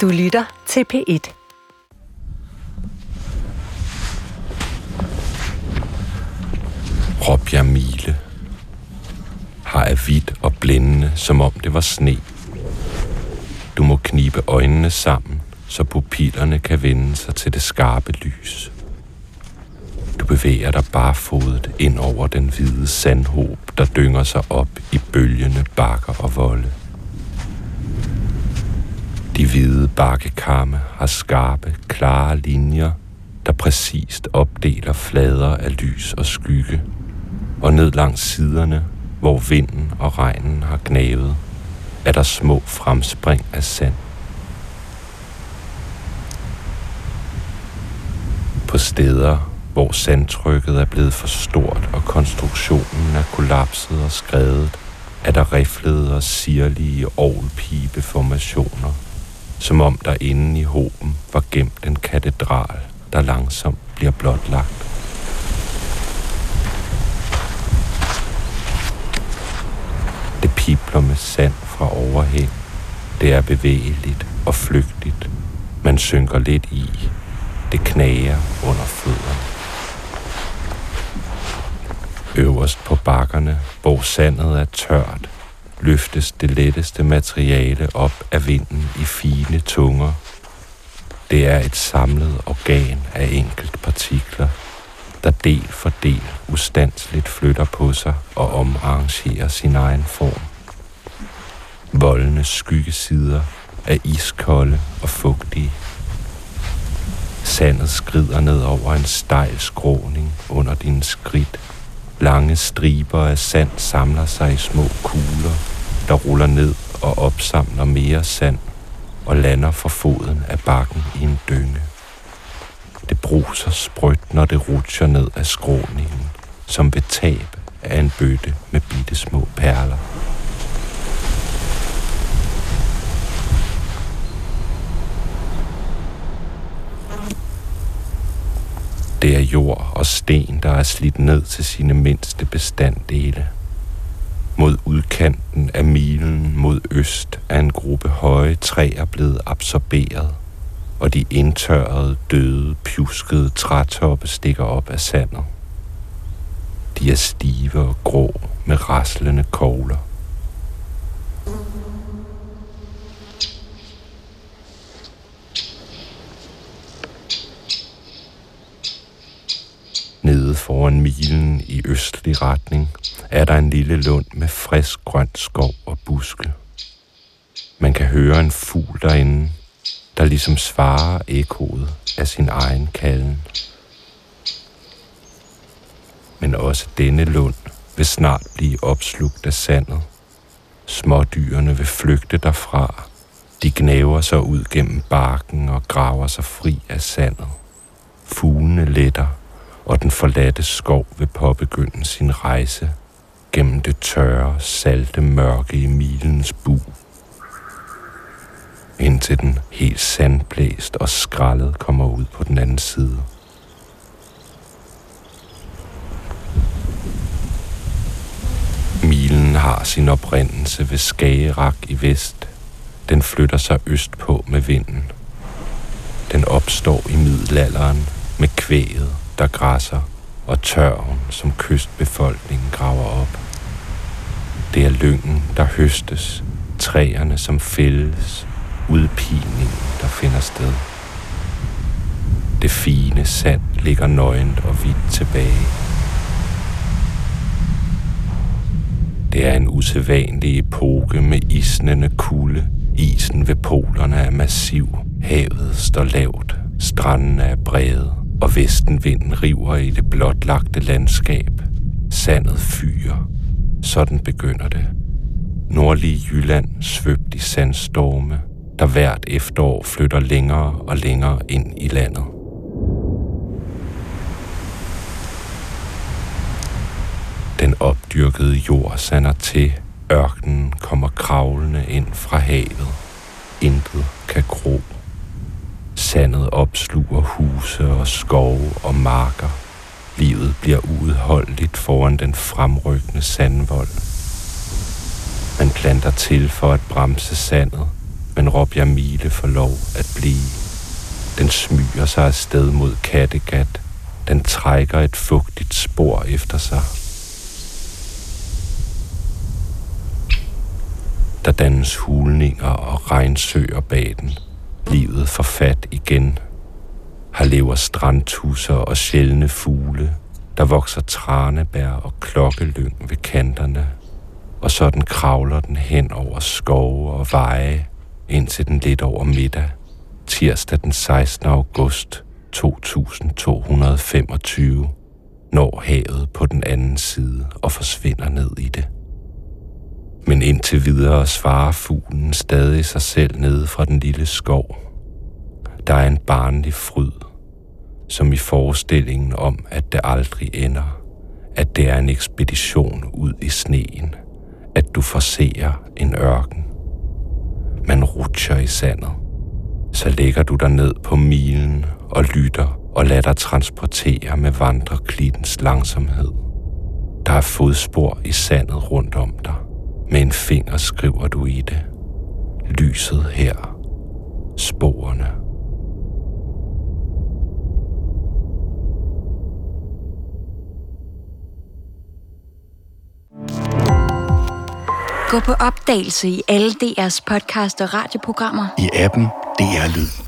Du lytter til P1. Råbjerg Mile har er hvidt og blændende, som om det var sne. Du må knibe øjnene sammen, så pupillerne kan vende sig til det skarpe lys. Du bevæger dig barfodet ind over den hvide sandhob, der dynger sig op i bølgende bakker og volde. De hvide bakkekamme har skarpe, klare linjer, der præcist opdeler flader af lys og skygge, og ned langs siderne, hvor vinden og regnen har gnavet, er der små fremspring af sand. På steder, hvor sandtrykket er blevet for stort og konstruktionen er kollapset og skredet, er der riflede og sirlige ovlpibeformationer, som om der inde i hoben var gemt en katedral, der langsomt bliver blotlagt. Det pipler med sand fra overhæng. Det er bevægeligt og flygtigt. Man synker lidt i. Det knager under fødderne. Øverst på bakkerne, hvor sandet er tørt, løftes det letteste materiale op af vinden i fine tunger. Det er et samlet organ af enkelt partikler, der del for del ustandsligt flytter på sig og omarrangerer sin egen form. Voldene skyggesider er iskolde og fugtige. Sandet skrider ned over en stejl skråning under dine skridt. Lange striber af sand samler sig i små kugler, der ruller ned og opsamler mere sand og lander for foden af bakken i en dynge. Det bruser sprødt, når det rutscher ned af skråningen, som ved tab af en bøtte med bitte små perler. Det er jord og sten, der er slidt ned til sine mindste bestanddele. Mod udkanten af milen mod øst er en gruppe høje træer blevet absorberet, og de indtørrede, døde, pjuskede trætoppe stikker op af sandet. De er stive og grå med raslende kogler. Nede foran milen i østlig retning er der en lille lund med frisk grønt skov og buske. Man kan høre en fugl derinde, der ligesom svarer ekkoet af sin egen kalden. Men også denne lund vil snart blive opslugt af sandet. Smådyrene vil flygte derfra. De gnæver sig ud gennem barken og graver sig fri af sandet. Fuglene letter, og den forladte skov vil påbegynde sin rejse gennem det tørre, salte mørke i milens bu. Indtil den helt sandblæst og skrællet kommer ud på den anden side. Milen har sin oprindelse ved Skagerak i vest. Den flytter sig østpå med vinden. Den opstår i middelalderen med kvæget, der græsser, og tørven, som kystbefolkningen graver op. Det er lyngen, der høstes, træerne, som fældes, udpigningen, der finder sted. Det fine sand ligger nøgent og hvidt tilbage. Det er en usædvanlig epoke med isnende kulde. Isen ved polerne er massiv. Havet står lavt. Strandene er brede. Og vestenvinden river i det blotlagte landskab. Sandet fyrer. Sådan begynder det. Nordlige Jylland svøbt i sandstorme, der hvert efterår flytter længere og længere ind i landet. Den opdyrkede jord sander til, ørkenen kommer kravlende ind fra havet. Intet kan gro. Sandet opsluger huse og skove og marker. Livet bliver uudholdeligt foran den fremrykkende sandvold. Man planter til for at bremse sandet, men Rob Jamile får lov at blive. Den smyger sig afsted mod Kattegat. Den trækker et fugtigt spor efter sig. Der dannes hulninger og regnsøer bag den. Livet får fat igen. Her lever strandtusser og sjældne fugle. Der vokser tranebær og klokkelyng ved kanterne. Og sådan kravler den hen over skove og veje, indtil den lidt over middag, tirsdag den 16. august 2225, når havet på den anden side og forsvinder ned i det. Men indtil videre svarer fuglen stadig sig selv nede fra den lille skov. Der er en barnlig fryd, som i forestillingen om, at det aldrig ender, at det er en ekspedition ud i sneen, at du forser en ørken. Man rutscher i sandet. Så lægger du dig ned på milen og lytter og lader dig transportere med vandreklittens langsomhed. Der er fodspor i sandet rundt om dig. Med en finger skriver du i det. Lyset her. Sporene. Gå på opdagelse i alle DR's podcast og radioprogrammer. I appen DR Lyd.